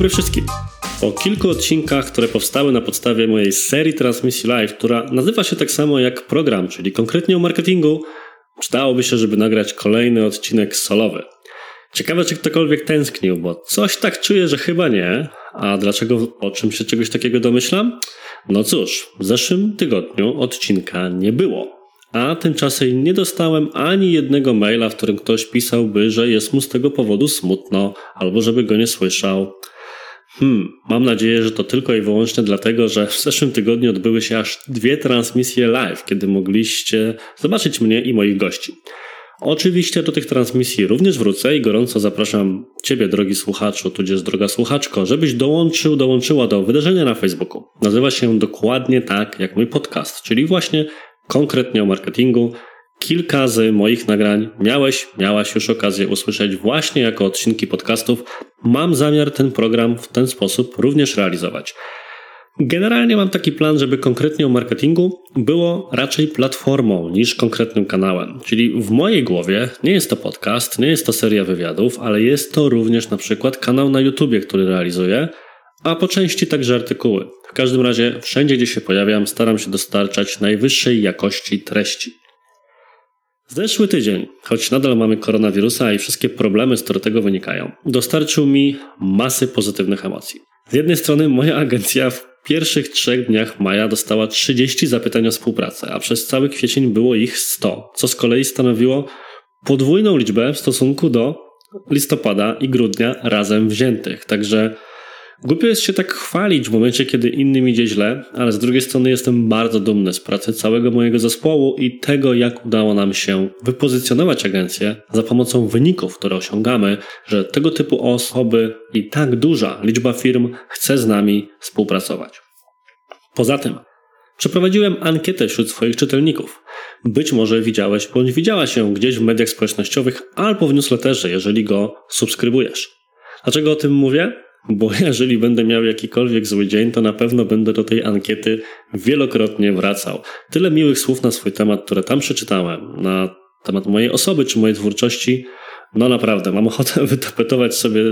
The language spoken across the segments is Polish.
dobry wszystkim. Po kilku odcinkach, które powstały na podstawie mojej serii transmisji live, która nazywa się tak samo jak program, czyli konkretnie o marketingu, przydałoby się, żeby nagrać kolejny odcinek solowy. Ciekawe, czy ktokolwiek tęsknił, bo coś tak czuję, że chyba nie. A dlaczego o czym się czegoś takiego domyślam? No cóż, w zeszłym tygodniu odcinka nie było. A tymczasem nie dostałem ani jednego maila, w którym ktoś pisałby, że jest mu z tego powodu smutno, albo żeby go nie słyszał. Hmm, mam nadzieję, że to tylko i wyłącznie dlatego, że w zeszłym tygodniu odbyły się aż dwie transmisje live, kiedy mogliście zobaczyć mnie i moich gości. Oczywiście do tych transmisji również wrócę i gorąco zapraszam Ciebie, drogi słuchaczu, tudzież droga słuchaczko, żebyś dołączył, dołączyła do wydarzenia na Facebooku. Nazywa się dokładnie tak jak mój podcast, czyli właśnie konkretnie o marketingu. Kilka z moich nagrań miałeś, miałaś już okazję usłyszeć właśnie jako odcinki podcastów. Mam zamiar ten program w ten sposób również realizować. Generalnie mam taki plan, żeby konkretnie o marketingu było raczej platformą niż konkretnym kanałem. Czyli w mojej głowie nie jest to podcast, nie jest to seria wywiadów, ale jest to również na przykład kanał na YouTubie, który realizuję, a po części także artykuły. W każdym razie wszędzie, gdzie się pojawiam, staram się dostarczać najwyższej jakości treści. Zeszły tydzień, choć nadal mamy koronawirusa i wszystkie problemy, z które tego wynikają, dostarczył mi masy pozytywnych emocji. Z jednej strony moja agencja w pierwszych trzech dniach maja dostała 30 zapytań o współpracę, a przez cały kwiecień było ich 100, co z kolei stanowiło podwójną liczbę w stosunku do listopada i grudnia razem wziętych. Także Głupio jest się tak chwalić w momencie, kiedy innym idzie źle, ale z drugiej strony jestem bardzo dumny z pracy całego mojego zespołu i tego, jak udało nam się wypozycjonować agencję za pomocą wyników, które osiągamy, że tego typu osoby i tak duża liczba firm chce z nami współpracować. Poza tym, przeprowadziłem ankietę wśród swoich czytelników. Być może widziałeś bądź widziała się gdzieś w mediach społecznościowych albo w newsletterze, jeżeli go subskrybujesz. Dlaczego o tym mówię? Bo jeżeli będę miał jakikolwiek zły dzień, to na pewno będę do tej ankiety wielokrotnie wracał. Tyle miłych słów na swój temat, które tam przeczytałem, na temat mojej osoby czy mojej twórczości, no naprawdę, mam ochotę wytapetować sobie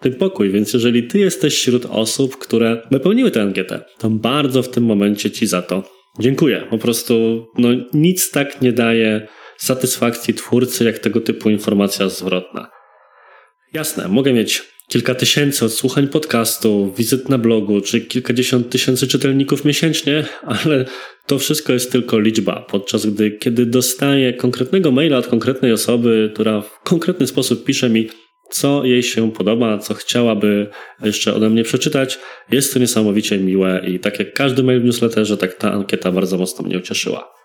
ten pokój, więc jeżeli ty jesteś wśród osób, które wypełniły tę ankietę, to bardzo w tym momencie ci za to dziękuję. Po prostu no, nic tak nie daje satysfakcji twórcy, jak tego typu informacja zwrotna. Jasne, mogę mieć kilka tysięcy odsłuchań podcastu, wizyt na blogu, czy kilkadziesiąt tysięcy czytelników miesięcznie, ale to wszystko jest tylko liczba, podczas gdy kiedy dostaję konkretnego maila od konkretnej osoby, która w konkretny sposób pisze mi, co jej się podoba, co chciałaby jeszcze ode mnie przeczytać, jest to niesamowicie miłe i tak jak każdy mail w newsletterze, tak ta ankieta bardzo mocno mnie ucieszyła.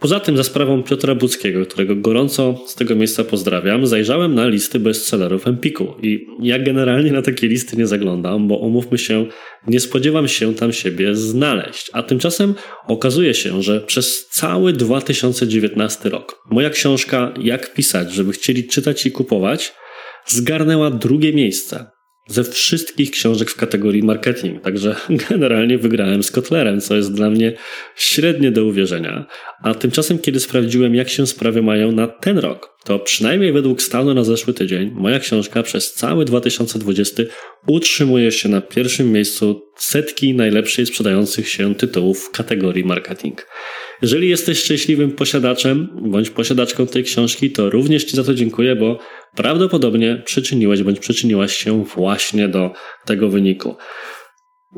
Poza tym za sprawą Piotra Budzkiego, którego gorąco z tego miejsca pozdrawiam, zajrzałem na listy bestsellerów Empiku i ja generalnie na takie listy nie zaglądam, bo umówmy się, nie spodziewam się tam siebie znaleźć. A tymczasem okazuje się, że przez cały 2019 rok moja książka Jak pisać, żeby chcieli czytać i kupować zgarnęła drugie miejsce ze wszystkich książek w kategorii marketing. Także generalnie wygrałem z Kotlerem, co jest dla mnie średnie do uwierzenia. A tymczasem, kiedy sprawdziłem, jak się sprawy mają na ten rok, to przynajmniej według stanu na zeszły tydzień, moja książka przez cały 2020 utrzymuje się na pierwszym miejscu setki najlepszej sprzedających się tytułów w kategorii marketing. Jeżeli jesteś szczęśliwym posiadaczem bądź posiadaczką tej książki, to również Ci za to dziękuję, bo prawdopodobnie przyczyniłeś bądź przyczyniłaś się właśnie do tego wyniku.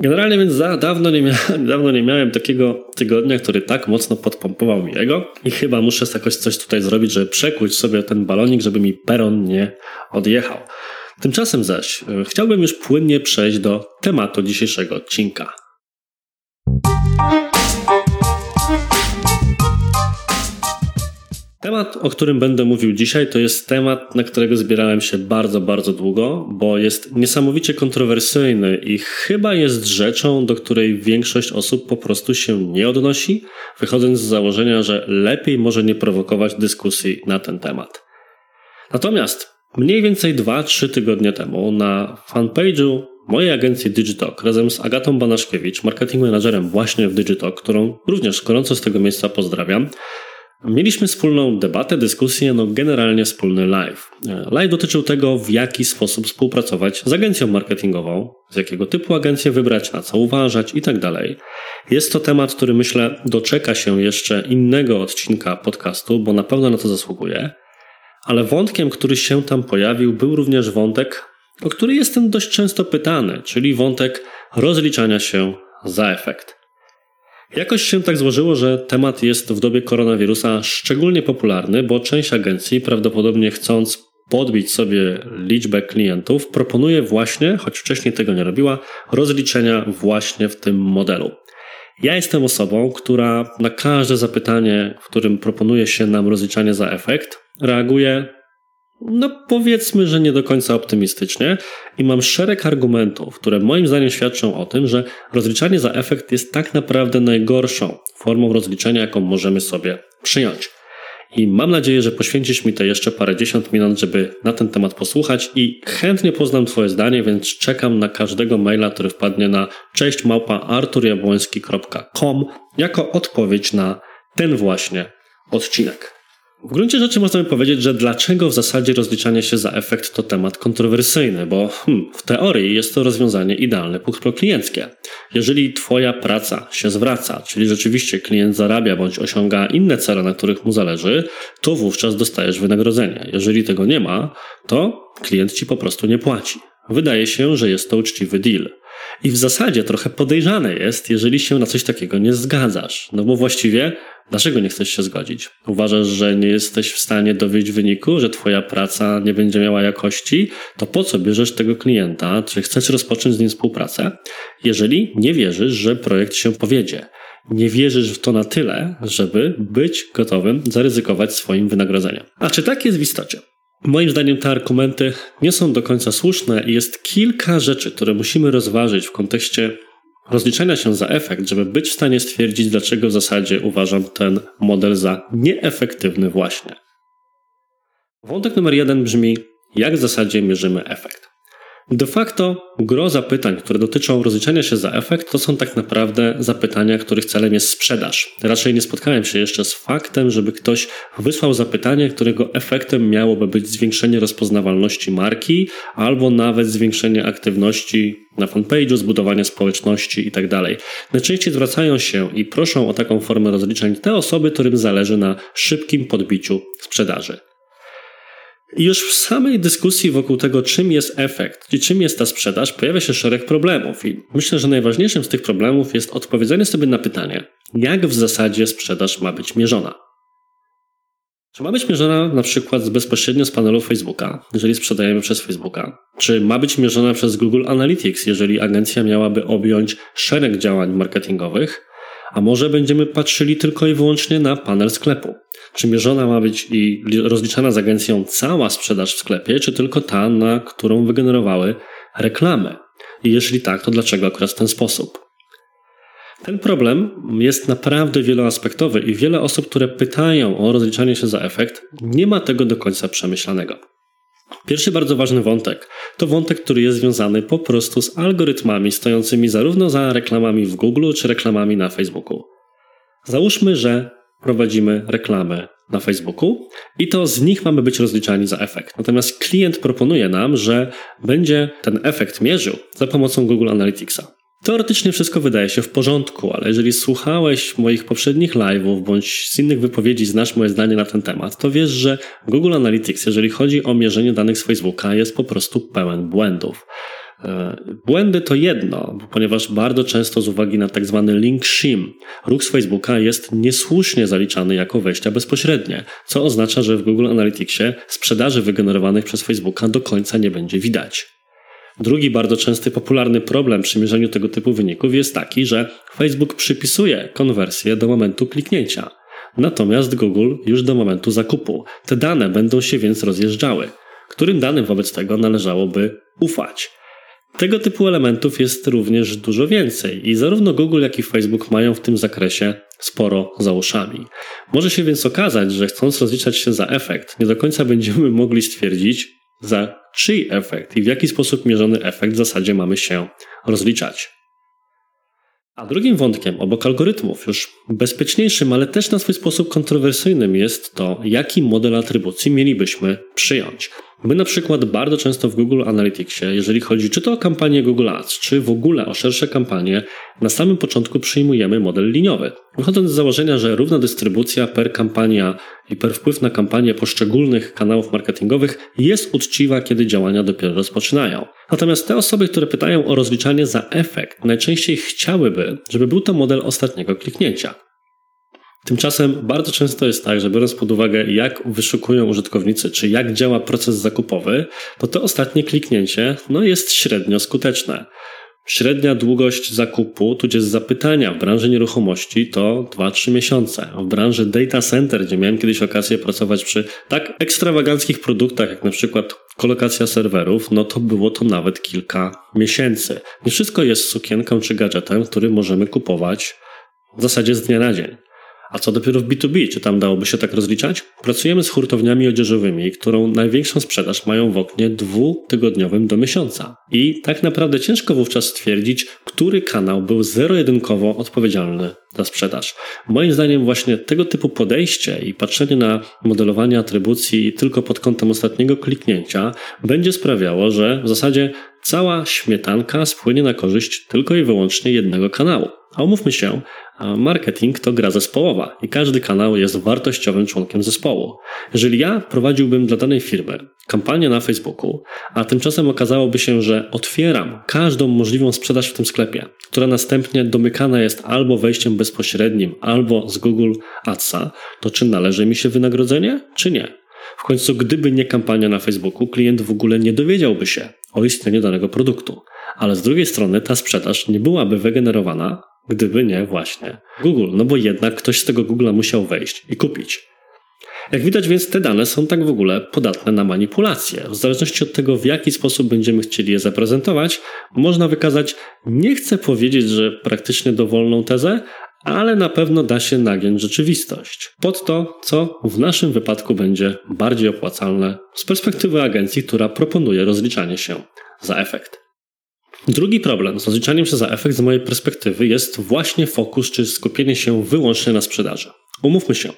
Generalnie więc za, dawno, nie miałem, dawno nie miałem takiego tygodnia, który tak mocno podpompował mi jego i chyba muszę jakoś coś tutaj zrobić, żeby przekuć sobie ten balonik, żeby mi peron nie odjechał. Tymczasem zaś e, chciałbym już płynnie przejść do tematu dzisiejszego odcinka. Temat, o którym będę mówił dzisiaj, to jest temat, na którego zbierałem się bardzo, bardzo długo, bo jest niesamowicie kontrowersyjny i chyba jest rzeczą, do której większość osób po prostu się nie odnosi, wychodząc z założenia, że lepiej może nie prowokować dyskusji na ten temat. Natomiast mniej więcej 2-3 tygodnie temu na fanpage'u mojej agencji Digitalk razem z Agatą Banaszkiewicz, marketing managerem właśnie w Digitalk, którą również gorąco z tego miejsca pozdrawiam, Mieliśmy wspólną debatę, dyskusję, no generalnie wspólny live. Live dotyczył tego, w jaki sposób współpracować z agencją marketingową, z jakiego typu agencję wybrać, na co uważać i tak. Jest to temat, który myślę doczeka się jeszcze innego odcinka podcastu, bo na pewno na to zasługuje. Ale wątkiem, który się tam pojawił, był również wątek, o który jestem dość często pytany, czyli wątek rozliczania się za efekt. Jakoś się tak złożyło, że temat jest w dobie koronawirusa szczególnie popularny, bo część agencji, prawdopodobnie chcąc podbić sobie liczbę klientów, proponuje właśnie, choć wcześniej tego nie robiła, rozliczenia właśnie w tym modelu. Ja jestem osobą, która na każde zapytanie, w którym proponuje się nam rozliczanie za efekt, reaguje no powiedzmy, że nie do końca optymistycznie i mam szereg argumentów, które moim zdaniem świadczą o tym, że rozliczanie za efekt jest tak naprawdę najgorszą formą rozliczenia, jaką możemy sobie przyjąć. I mam nadzieję, że poświęcisz mi te jeszcze parę dziesiąt minut, żeby na ten temat posłuchać i chętnie poznam Twoje zdanie, więc czekam na każdego maila, który wpadnie na cześć jako odpowiedź na ten właśnie odcinek. W gruncie rzeczy można by powiedzieć, że dlaczego w zasadzie rozliczanie się za efekt to temat kontrowersyjny, bo hmm, w teorii jest to rozwiązanie idealne proklienckie. Jeżeli Twoja praca się zwraca, czyli rzeczywiście klient zarabia bądź osiąga inne cele, na których mu zależy, to wówczas dostajesz wynagrodzenie. Jeżeli tego nie ma, to klient Ci po prostu nie płaci. Wydaje się, że jest to uczciwy deal. I w zasadzie trochę podejrzane jest, jeżeli się na coś takiego nie zgadzasz. No bo właściwie Dlaczego nie chcesz się zgodzić? Uważasz, że nie jesteś w stanie dowieść wyniku, że twoja praca nie będzie miała jakości? To po co bierzesz tego klienta? Czy chcesz rozpocząć z nim współpracę? Jeżeli nie wierzysz, że projekt się powiedzie, nie wierzysz w to na tyle, żeby być gotowym zaryzykować swoim wynagrodzeniem. A czy tak jest w istocie? Moim zdaniem te argumenty nie są do końca słuszne i jest kilka rzeczy, które musimy rozważyć w kontekście rozliczenia się za efekt, żeby być w stanie stwierdzić, dlaczego w zasadzie uważam ten model za nieefektywny właśnie. Wątek numer jeden brzmi, jak w zasadzie mierzymy efekt. De facto gro zapytań, które dotyczą rozliczania się za efekt, to są tak naprawdę zapytania, których celem jest sprzedaż. Raczej nie spotkałem się jeszcze z faktem, żeby ktoś wysłał zapytanie, którego efektem miałoby być zwiększenie rozpoznawalności marki albo nawet zwiększenie aktywności na fanpage'u, zbudowanie społeczności itd. Tak Najczęściej zwracają się i proszą o taką formę rozliczeń te osoby, którym zależy na szybkim podbiciu sprzedaży. I już w samej dyskusji wokół tego, czym jest efekt i czym jest ta sprzedaż, pojawia się szereg problemów. I myślę, że najważniejszym z tych problemów jest odpowiedzenie sobie na pytanie, jak w zasadzie sprzedaż ma być mierzona. Czy ma być mierzona na przykład bezpośrednio z panelu Facebooka, jeżeli sprzedajemy przez Facebooka? Czy ma być mierzona przez Google Analytics, jeżeli agencja miałaby objąć szereg działań marketingowych? A może będziemy patrzyli tylko i wyłącznie na panel sklepu? Czy mierzona ma być i rozliczana z agencją cała sprzedaż w sklepie, czy tylko ta, na którą wygenerowały reklamę? I jeśli tak, to dlaczego akurat w ten sposób? Ten problem jest naprawdę wieloaspektowy i wiele osób, które pytają o rozliczanie się za efekt, nie ma tego do końca przemyślanego. Pierwszy bardzo ważny wątek to wątek, który jest związany po prostu z algorytmami stojącymi zarówno za reklamami w Google czy reklamami na Facebooku. Załóżmy, że prowadzimy reklamy na Facebooku i to z nich mamy być rozliczani za efekt. Natomiast klient proponuje nam, że będzie ten efekt mierzył za pomocą Google Analyticsa. Teoretycznie wszystko wydaje się w porządku, ale jeżeli słuchałeś moich poprzednich live'ów bądź z innych wypowiedzi znasz moje zdanie na ten temat, to wiesz, że Google Analytics, jeżeli chodzi o mierzenie danych z Facebooka, jest po prostu pełen błędów. E, błędy to jedno, ponieważ bardzo często z uwagi na tak zwany link shim, ruch z Facebooka jest niesłusznie zaliczany jako wejścia bezpośrednie, co oznacza, że w Google Analyticsie sprzedaży wygenerowanych przez Facebooka do końca nie będzie widać. Drugi bardzo częsty popularny problem przy mierzeniu tego typu wyników jest taki, że Facebook przypisuje konwersję do momentu kliknięcia, natomiast Google już do momentu zakupu. Te dane będą się więc rozjeżdżały. Którym danym wobec tego należałoby ufać? Tego typu elementów jest również dużo więcej i zarówno Google, jak i Facebook mają w tym zakresie sporo za uszami. Może się więc okazać, że chcąc rozliczać się za efekt, nie do końca będziemy mogli stwierdzić, za czyj efekt i w jaki sposób mierzony efekt w zasadzie mamy się rozliczać. A drugim wątkiem, obok algorytmów, już bezpieczniejszym, ale też na swój sposób kontrowersyjnym jest to, jaki model atrybucji mielibyśmy przyjąć. My na przykład bardzo często w Google Analyticsie, jeżeli chodzi czy to o kampanię Google Ads, czy w ogóle o szersze kampanie, na samym początku przyjmujemy model liniowy. Wychodząc z założenia, że równa dystrybucja per kampania i per wpływ na kampanię poszczególnych kanałów marketingowych jest uczciwa, kiedy działania dopiero rozpoczynają. Natomiast te osoby, które pytają o rozliczanie za efekt, najczęściej chciałyby, żeby był to model ostatniego kliknięcia. Tymczasem bardzo często jest tak, że biorąc pod uwagę, jak wyszukują użytkownicy, czy jak działa proces zakupowy, to to ostatnie kliknięcie no, jest średnio skuteczne. Średnia długość zakupu, tudzież zapytania w branży nieruchomości to 2-3 miesiące. W branży data center, gdzie miałem kiedyś okazję pracować przy tak ekstrawaganckich produktach, jak na przykład kolokacja serwerów, no to było to nawet kilka miesięcy. Nie wszystko jest sukienką czy gadżetem, który możemy kupować w zasadzie z dnia na dzień. A co dopiero w B2B, czy tam dałoby się tak rozliczać? Pracujemy z hurtowniami odzieżowymi, którą największą sprzedaż mają w oknie dwutygodniowym do miesiąca. I tak naprawdę ciężko wówczas stwierdzić, który kanał był zero-jedynkowo odpowiedzialny za sprzedaż. Moim zdaniem właśnie tego typu podejście i patrzenie na modelowanie atrybucji tylko pod kątem ostatniego kliknięcia będzie sprawiało, że w zasadzie cała śmietanka spłynie na korzyść tylko i wyłącznie jednego kanału. A umówmy się, marketing to gra zespołowa i każdy kanał jest wartościowym członkiem zespołu. Jeżeli ja prowadziłbym dla danej firmy kampanię na Facebooku, a tymczasem okazałoby się, że otwieram każdą możliwą sprzedaż w tym sklepie, która następnie domykana jest albo wejściem bezpośrednim, albo z Google Adsa, to czy należy mi się wynagrodzenie, czy nie? W końcu, gdyby nie kampania na Facebooku, klient w ogóle nie dowiedziałby się o istnieniu danego produktu. Ale z drugiej strony ta sprzedaż nie byłaby wygenerowana, gdyby nie właśnie Google. No bo jednak ktoś z tego Google'a musiał wejść i kupić. Jak widać więc te dane są tak w ogóle podatne na manipulacje. W zależności od tego, w jaki sposób będziemy chcieli je zaprezentować, można wykazać, nie chcę powiedzieć, że praktycznie dowolną tezę, ale na pewno da się nagiąć rzeczywistość. Pod to, co w naszym wypadku będzie bardziej opłacalne z perspektywy agencji, która proponuje rozliczanie się za efekt. Drugi problem z rozliczaniem się za efekt z mojej perspektywy jest właśnie fokus czy skupienie się wyłącznie na sprzedaży. Umówmy się,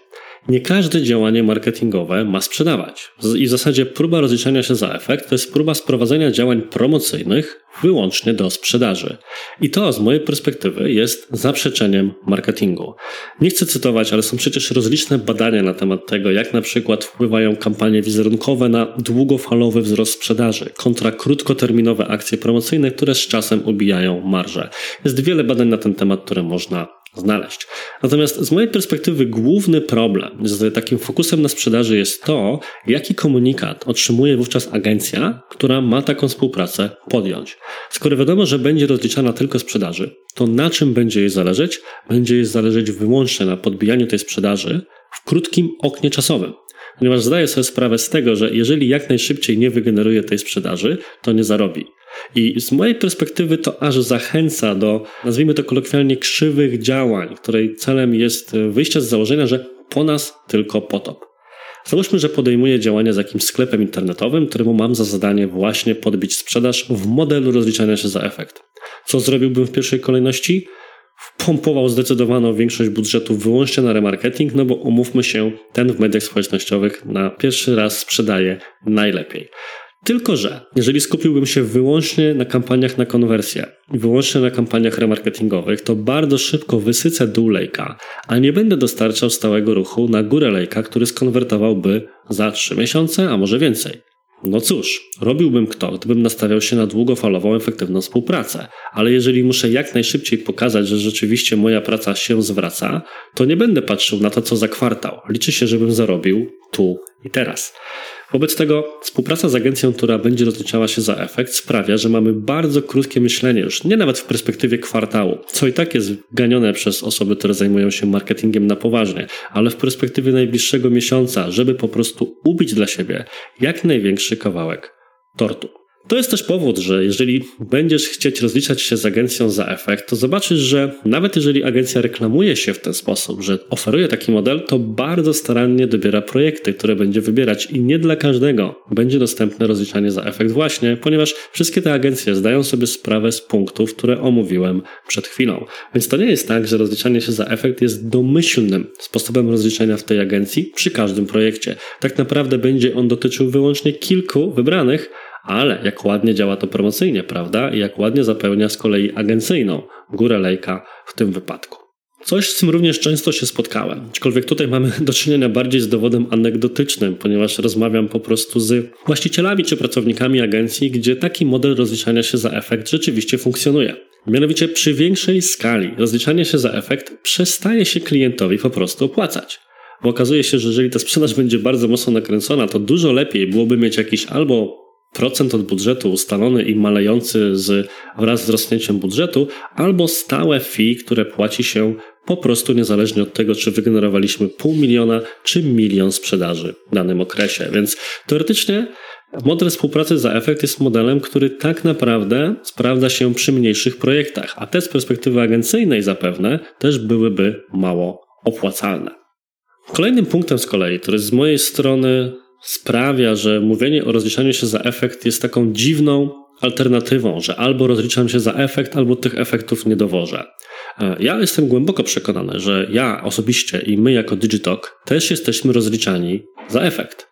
nie każde działanie marketingowe ma sprzedawać. I w zasadzie próba rozliczania się za efekt to jest próba sprowadzenia działań promocyjnych wyłącznie do sprzedaży. I to z mojej perspektywy jest zaprzeczeniem marketingu. Nie chcę cytować, ale są przecież rozliczne badania na temat tego, jak na przykład wpływają kampanie wizerunkowe na długofalowy wzrost sprzedaży kontra krótkoterminowe akcje promocyjne, które z czasem ubijają marże. Jest wiele badań na ten temat, które można znaleźć. Natomiast z mojej perspektywy główny problem z takim fokusem na sprzedaży jest to, jaki komunikat otrzymuje wówczas agencja, która ma taką współpracę podjąć. Skoro wiadomo, że będzie rozliczana tylko sprzedaży, to na czym będzie jej zależeć? Będzie jej zależeć wyłącznie na podbijaniu tej sprzedaży w krótkim oknie czasowym. Ponieważ zdaję sobie sprawę z tego, że jeżeli jak najszybciej nie wygeneruje tej sprzedaży, to nie zarobi. I z mojej perspektywy to aż zachęca do, nazwijmy to kolokwialnie, krzywych działań, której celem jest wyjście z założenia, że po nas tylko potop. Załóżmy, że podejmuję działania z jakimś sklepem internetowym, któremu mam za zadanie właśnie podbić sprzedaż w modelu rozliczania się za efekt. Co zrobiłbym w pierwszej kolejności? Wpompował zdecydowaną większość budżetu wyłącznie na remarketing, no bo umówmy się, ten w mediach społecznościowych na pierwszy raz sprzedaje najlepiej. Tylko, że jeżeli skupiłbym się wyłącznie na kampaniach na konwersję wyłącznie na kampaniach remarketingowych, to bardzo szybko wysycę dół lejka, a nie będę dostarczał stałego ruchu na górę lejka, który skonwertowałby za 3 miesiące, a może więcej. No cóż, robiłbym kto, gdybym nastawiał się na długofalową, efektywną współpracę. Ale jeżeli muszę jak najszybciej pokazać, że rzeczywiście moja praca się zwraca, to nie będę patrzył na to, co za kwartał. Liczy się, żebym zarobił tu i teraz. Wobec tego współpraca z agencją, która będzie rozliczała się za efekt, sprawia, że mamy bardzo krótkie myślenie, już nie nawet w perspektywie kwartału, co i tak jest ganione przez osoby, które zajmują się marketingiem na poważnie, ale w perspektywie najbliższego miesiąca, żeby po prostu ubić dla siebie jak największy kawałek tortu. To jest też powód, że jeżeli będziesz chcieć rozliczać się z agencją za efekt, to zobaczysz, że nawet jeżeli agencja reklamuje się w ten sposób, że oferuje taki model, to bardzo starannie dobiera projekty, które będzie wybierać i nie dla każdego będzie dostępne rozliczanie za efekt właśnie, ponieważ wszystkie te agencje zdają sobie sprawę z punktów, które omówiłem przed chwilą. Więc to nie jest tak, że rozliczanie się za efekt jest domyślnym sposobem rozliczenia w tej agencji przy każdym projekcie. Tak naprawdę będzie on dotyczył wyłącznie kilku wybranych, ale jak ładnie działa to promocyjnie, prawda? I jak ładnie zapełnia z kolei agencyjną górę lejka w tym wypadku. Coś z tym również często się spotkałem, aczkolwiek tutaj mamy do czynienia bardziej z dowodem anegdotycznym, ponieważ rozmawiam po prostu z właścicielami czy pracownikami agencji, gdzie taki model rozliczania się za efekt rzeczywiście funkcjonuje. Mianowicie przy większej skali rozliczanie się za efekt przestaje się klientowi po prostu opłacać. Bo okazuje się, że jeżeli ta sprzedaż będzie bardzo mocno nakręcona, to dużo lepiej byłoby mieć jakiś albo procent od budżetu ustalony i malejący z, wraz z rosnięciem budżetu, albo stałe fee, które płaci się po prostu niezależnie od tego, czy wygenerowaliśmy pół miliona, czy milion sprzedaży w danym okresie. Więc teoretycznie model współpracy za efekt jest modelem, który tak naprawdę sprawdza się przy mniejszych projektach, a te z perspektywy agencyjnej zapewne też byłyby mało opłacalne. Kolejnym punktem z kolei, który z mojej strony sprawia, że mówienie o rozliczaniu się za efekt jest taką dziwną alternatywą, że albo rozliczam się za efekt, albo tych efektów nie dowożę. E, ja jestem głęboko przekonany, że ja osobiście i my jako Digitalk też jesteśmy rozliczani za efekt.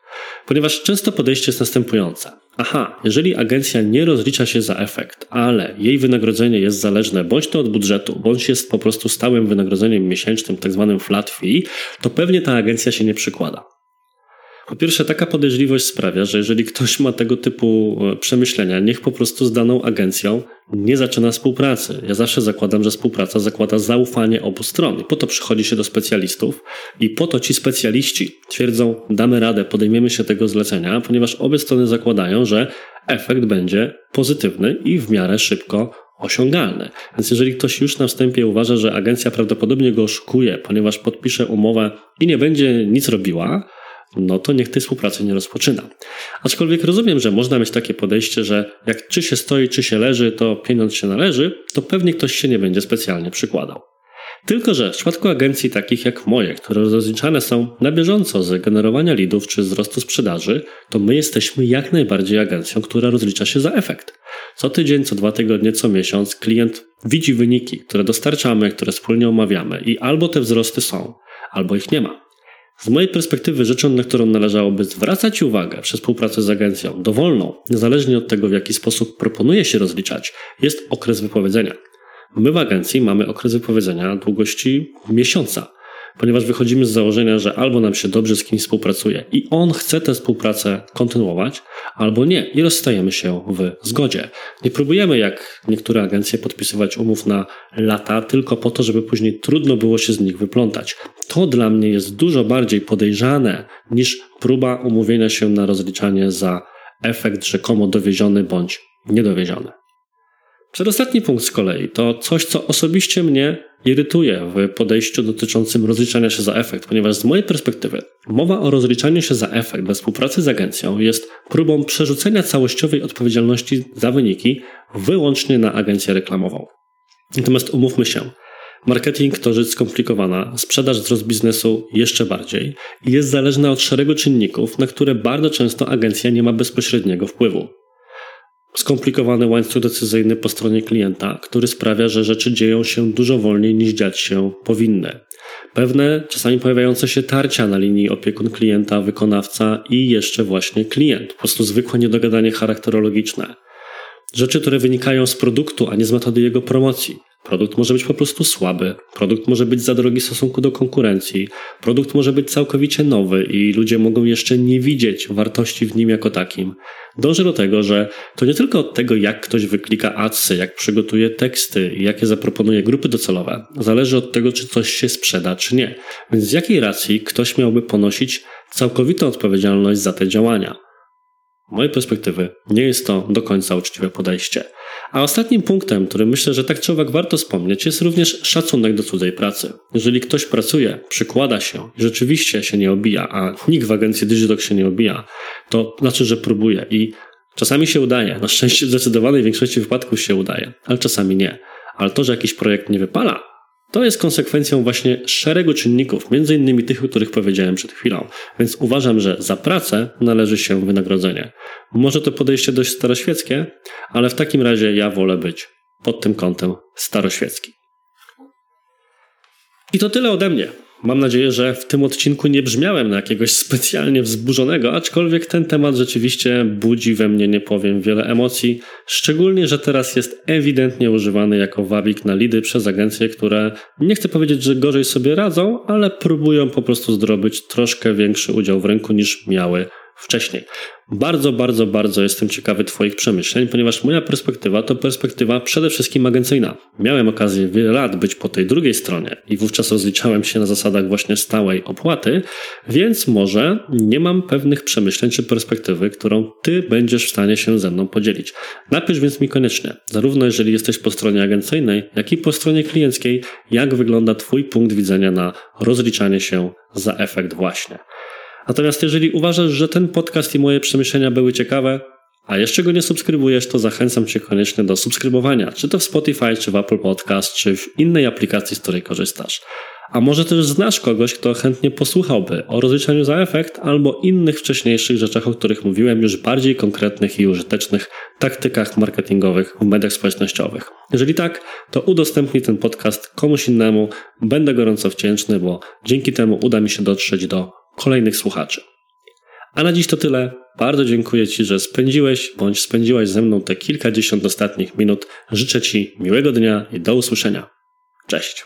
Ponieważ często podejście jest następujące. Aha, jeżeli agencja nie rozlicza się za efekt, ale jej wynagrodzenie jest zależne bądź to od budżetu, bądź jest po prostu stałym wynagrodzeniem miesięcznym, tak zwanym flat fee, to pewnie ta agencja się nie przykłada. Po pierwsze, taka podejrzliwość sprawia, że jeżeli ktoś ma tego typu e, przemyślenia, niech po prostu z daną agencją nie zaczyna współpracy. Ja zawsze zakładam, że współpraca zakłada zaufanie obu stron. I po to przychodzi się do specjalistów i po to ci specjaliści twierdzą, damy radę, podejmiemy się tego zlecenia, ponieważ obie strony zakładają, że efekt będzie pozytywny i w miarę szybko osiągalny. Więc jeżeli ktoś już na wstępie uważa, że agencja prawdopodobnie go oszukuje, ponieważ podpisze umowę i nie będzie nic robiła, no to niech tej współpracy nie rozpoczyna. Aczkolwiek rozumiem, że można mieć takie podejście, że jak czy się stoi, czy się leży, to pieniądz się należy, to pewnie ktoś się nie będzie specjalnie przykładał. Tylko, że w przypadku agencji takich jak moje, które rozliczane są na bieżąco z generowania lidów czy wzrostu sprzedaży, to my jesteśmy jak najbardziej agencją, która rozlicza się za efekt. Co tydzień, co dwa tygodnie, co miesiąc klient widzi wyniki, które dostarczamy, które wspólnie omawiamy i albo te wzrosty są, albo ich nie ma. Z mojej perspektywy rzeczą, na którą należałoby zwracać uwagę przy współpracy z agencją dowolną, niezależnie od tego, w jaki sposób proponuje się rozliczać, jest okres wypowiedzenia. My w agencji mamy okres wypowiedzenia długości miesiąca ponieważ wychodzimy z założenia, że albo nam się dobrze z kimś współpracuje i on chce tę współpracę kontynuować, albo nie i rozstajemy się w zgodzie. Nie próbujemy jak niektóre agencje podpisywać umów na lata tylko po to, żeby później trudno było się z nich wyplątać. To dla mnie jest dużo bardziej podejrzane niż próba umówienia się na rozliczanie za efekt rzekomo dowieziony bądź niedowieziony. Przedostatni punkt z kolei to coś, co osobiście mnie irytuje w podejściu dotyczącym rozliczania się za efekt, ponieważ z mojej perspektywy mowa o rozliczaniu się za efekt we współpracy z agencją jest próbą przerzucenia całościowej odpowiedzialności za wyniki wyłącznie na agencję reklamową. Natomiast umówmy się, Marketing to rzecz skomplikowana, sprzedaż wzrost biznesu jeszcze bardziej i jest zależna od szeregu czynników, na które bardzo często agencja nie ma bezpośredniego wpływu skomplikowany łańcuch decyzyjny po stronie klienta, który sprawia, że rzeczy dzieją się dużo wolniej niż dziać się powinny. Pewne czasami pojawiające się tarcia na linii opiekun klienta, wykonawca i jeszcze właśnie klient. Po prostu zwykłe niedogadanie charakterologiczne. Rzeczy, które wynikają z produktu, a nie z metody jego promocji. Produkt może być po prostu słaby, produkt może być za drogi w stosunku do konkurencji, produkt może być całkowicie nowy i ludzie mogą jeszcze nie widzieć wartości w nim jako takim. Dążę do tego, że to nie tylko od tego, jak ktoś wyklika adsy, jak przygotuje teksty i jakie zaproponuje grupy docelowe, zależy od tego, czy coś się sprzeda, czy nie. Więc z jakiej racji ktoś miałby ponosić całkowitą odpowiedzialność za te działania? Mojej perspektywy nie jest to do końca uczciwe podejście. A ostatnim punktem, który myślę, że tak czy owak warto wspomnieć, jest również szacunek do cudzej pracy. Jeżeli ktoś pracuje, przykłada się i rzeczywiście się nie obija, a nikt w agencji Digidoc się nie obija, to znaczy, że próbuje i Czasami się udaje, na szczęście w zdecydowanej większości wypadków się udaje, ale czasami nie. Ale to, że jakiś projekt nie wypala, to jest konsekwencją właśnie szeregu czynników, między innymi tych, o których powiedziałem przed chwilą. Więc uważam, że za pracę należy się wynagrodzenie. Może to podejście dość staroświeckie, ale w takim razie ja wolę być pod tym kątem staroświecki. I to tyle ode mnie. Mam nadzieję, że w tym odcinku nie brzmiałem na jakiegoś specjalnie wzburzonego, aczkolwiek ten temat rzeczywiście budzi we mnie, nie powiem, wiele emocji. Szczególnie, że teraz jest ewidentnie używany jako wabik na lidy przez agencje, które nie chcę powiedzieć, że gorzej sobie radzą, ale próbują po prostu zdrobyć troszkę większy udział w rynku niż miały wcześniej. Bardzo, bardzo, bardzo jestem ciekawy Twoich przemyśleń, ponieważ moja perspektywa to perspektywa przede wszystkim agencyjna. Miałem okazję wiele lat być po tej drugiej stronie i wówczas rozliczałem się na zasadach właśnie stałej opłaty, więc może nie mam pewnych przemyśleń czy perspektywy, którą Ty będziesz w stanie się ze mną podzielić. Napisz więc mi koniecznie, zarówno jeżeli jesteś po stronie agencyjnej, jak i po stronie klienckiej, jak wygląda Twój punkt widzenia na rozliczanie się za efekt właśnie. Natomiast jeżeli uważasz, że ten podcast i moje przemyślenia były ciekawe, a jeszcze go nie subskrybujesz, to zachęcam Cię koniecznie do subskrybowania, czy to w Spotify, czy w Apple Podcast, czy w innej aplikacji, z której korzystasz. A może też znasz kogoś, kto chętnie posłuchałby o rozliczaniu za efekt albo innych wcześniejszych rzeczach, o których mówiłem, już bardziej konkretnych i użytecznych taktykach marketingowych w mediach społecznościowych. Jeżeli tak, to udostępnij ten podcast komuś innemu. Będę gorąco wdzięczny, bo dzięki temu uda mi się dotrzeć do kolejnych słuchaczy. A na dziś to tyle. Bardzo dziękuję Ci, że spędziłeś bądź spędziłaś ze mną te kilkadziesiąt ostatnich minut. Życzę Ci miłego dnia i do usłyszenia. Cześć.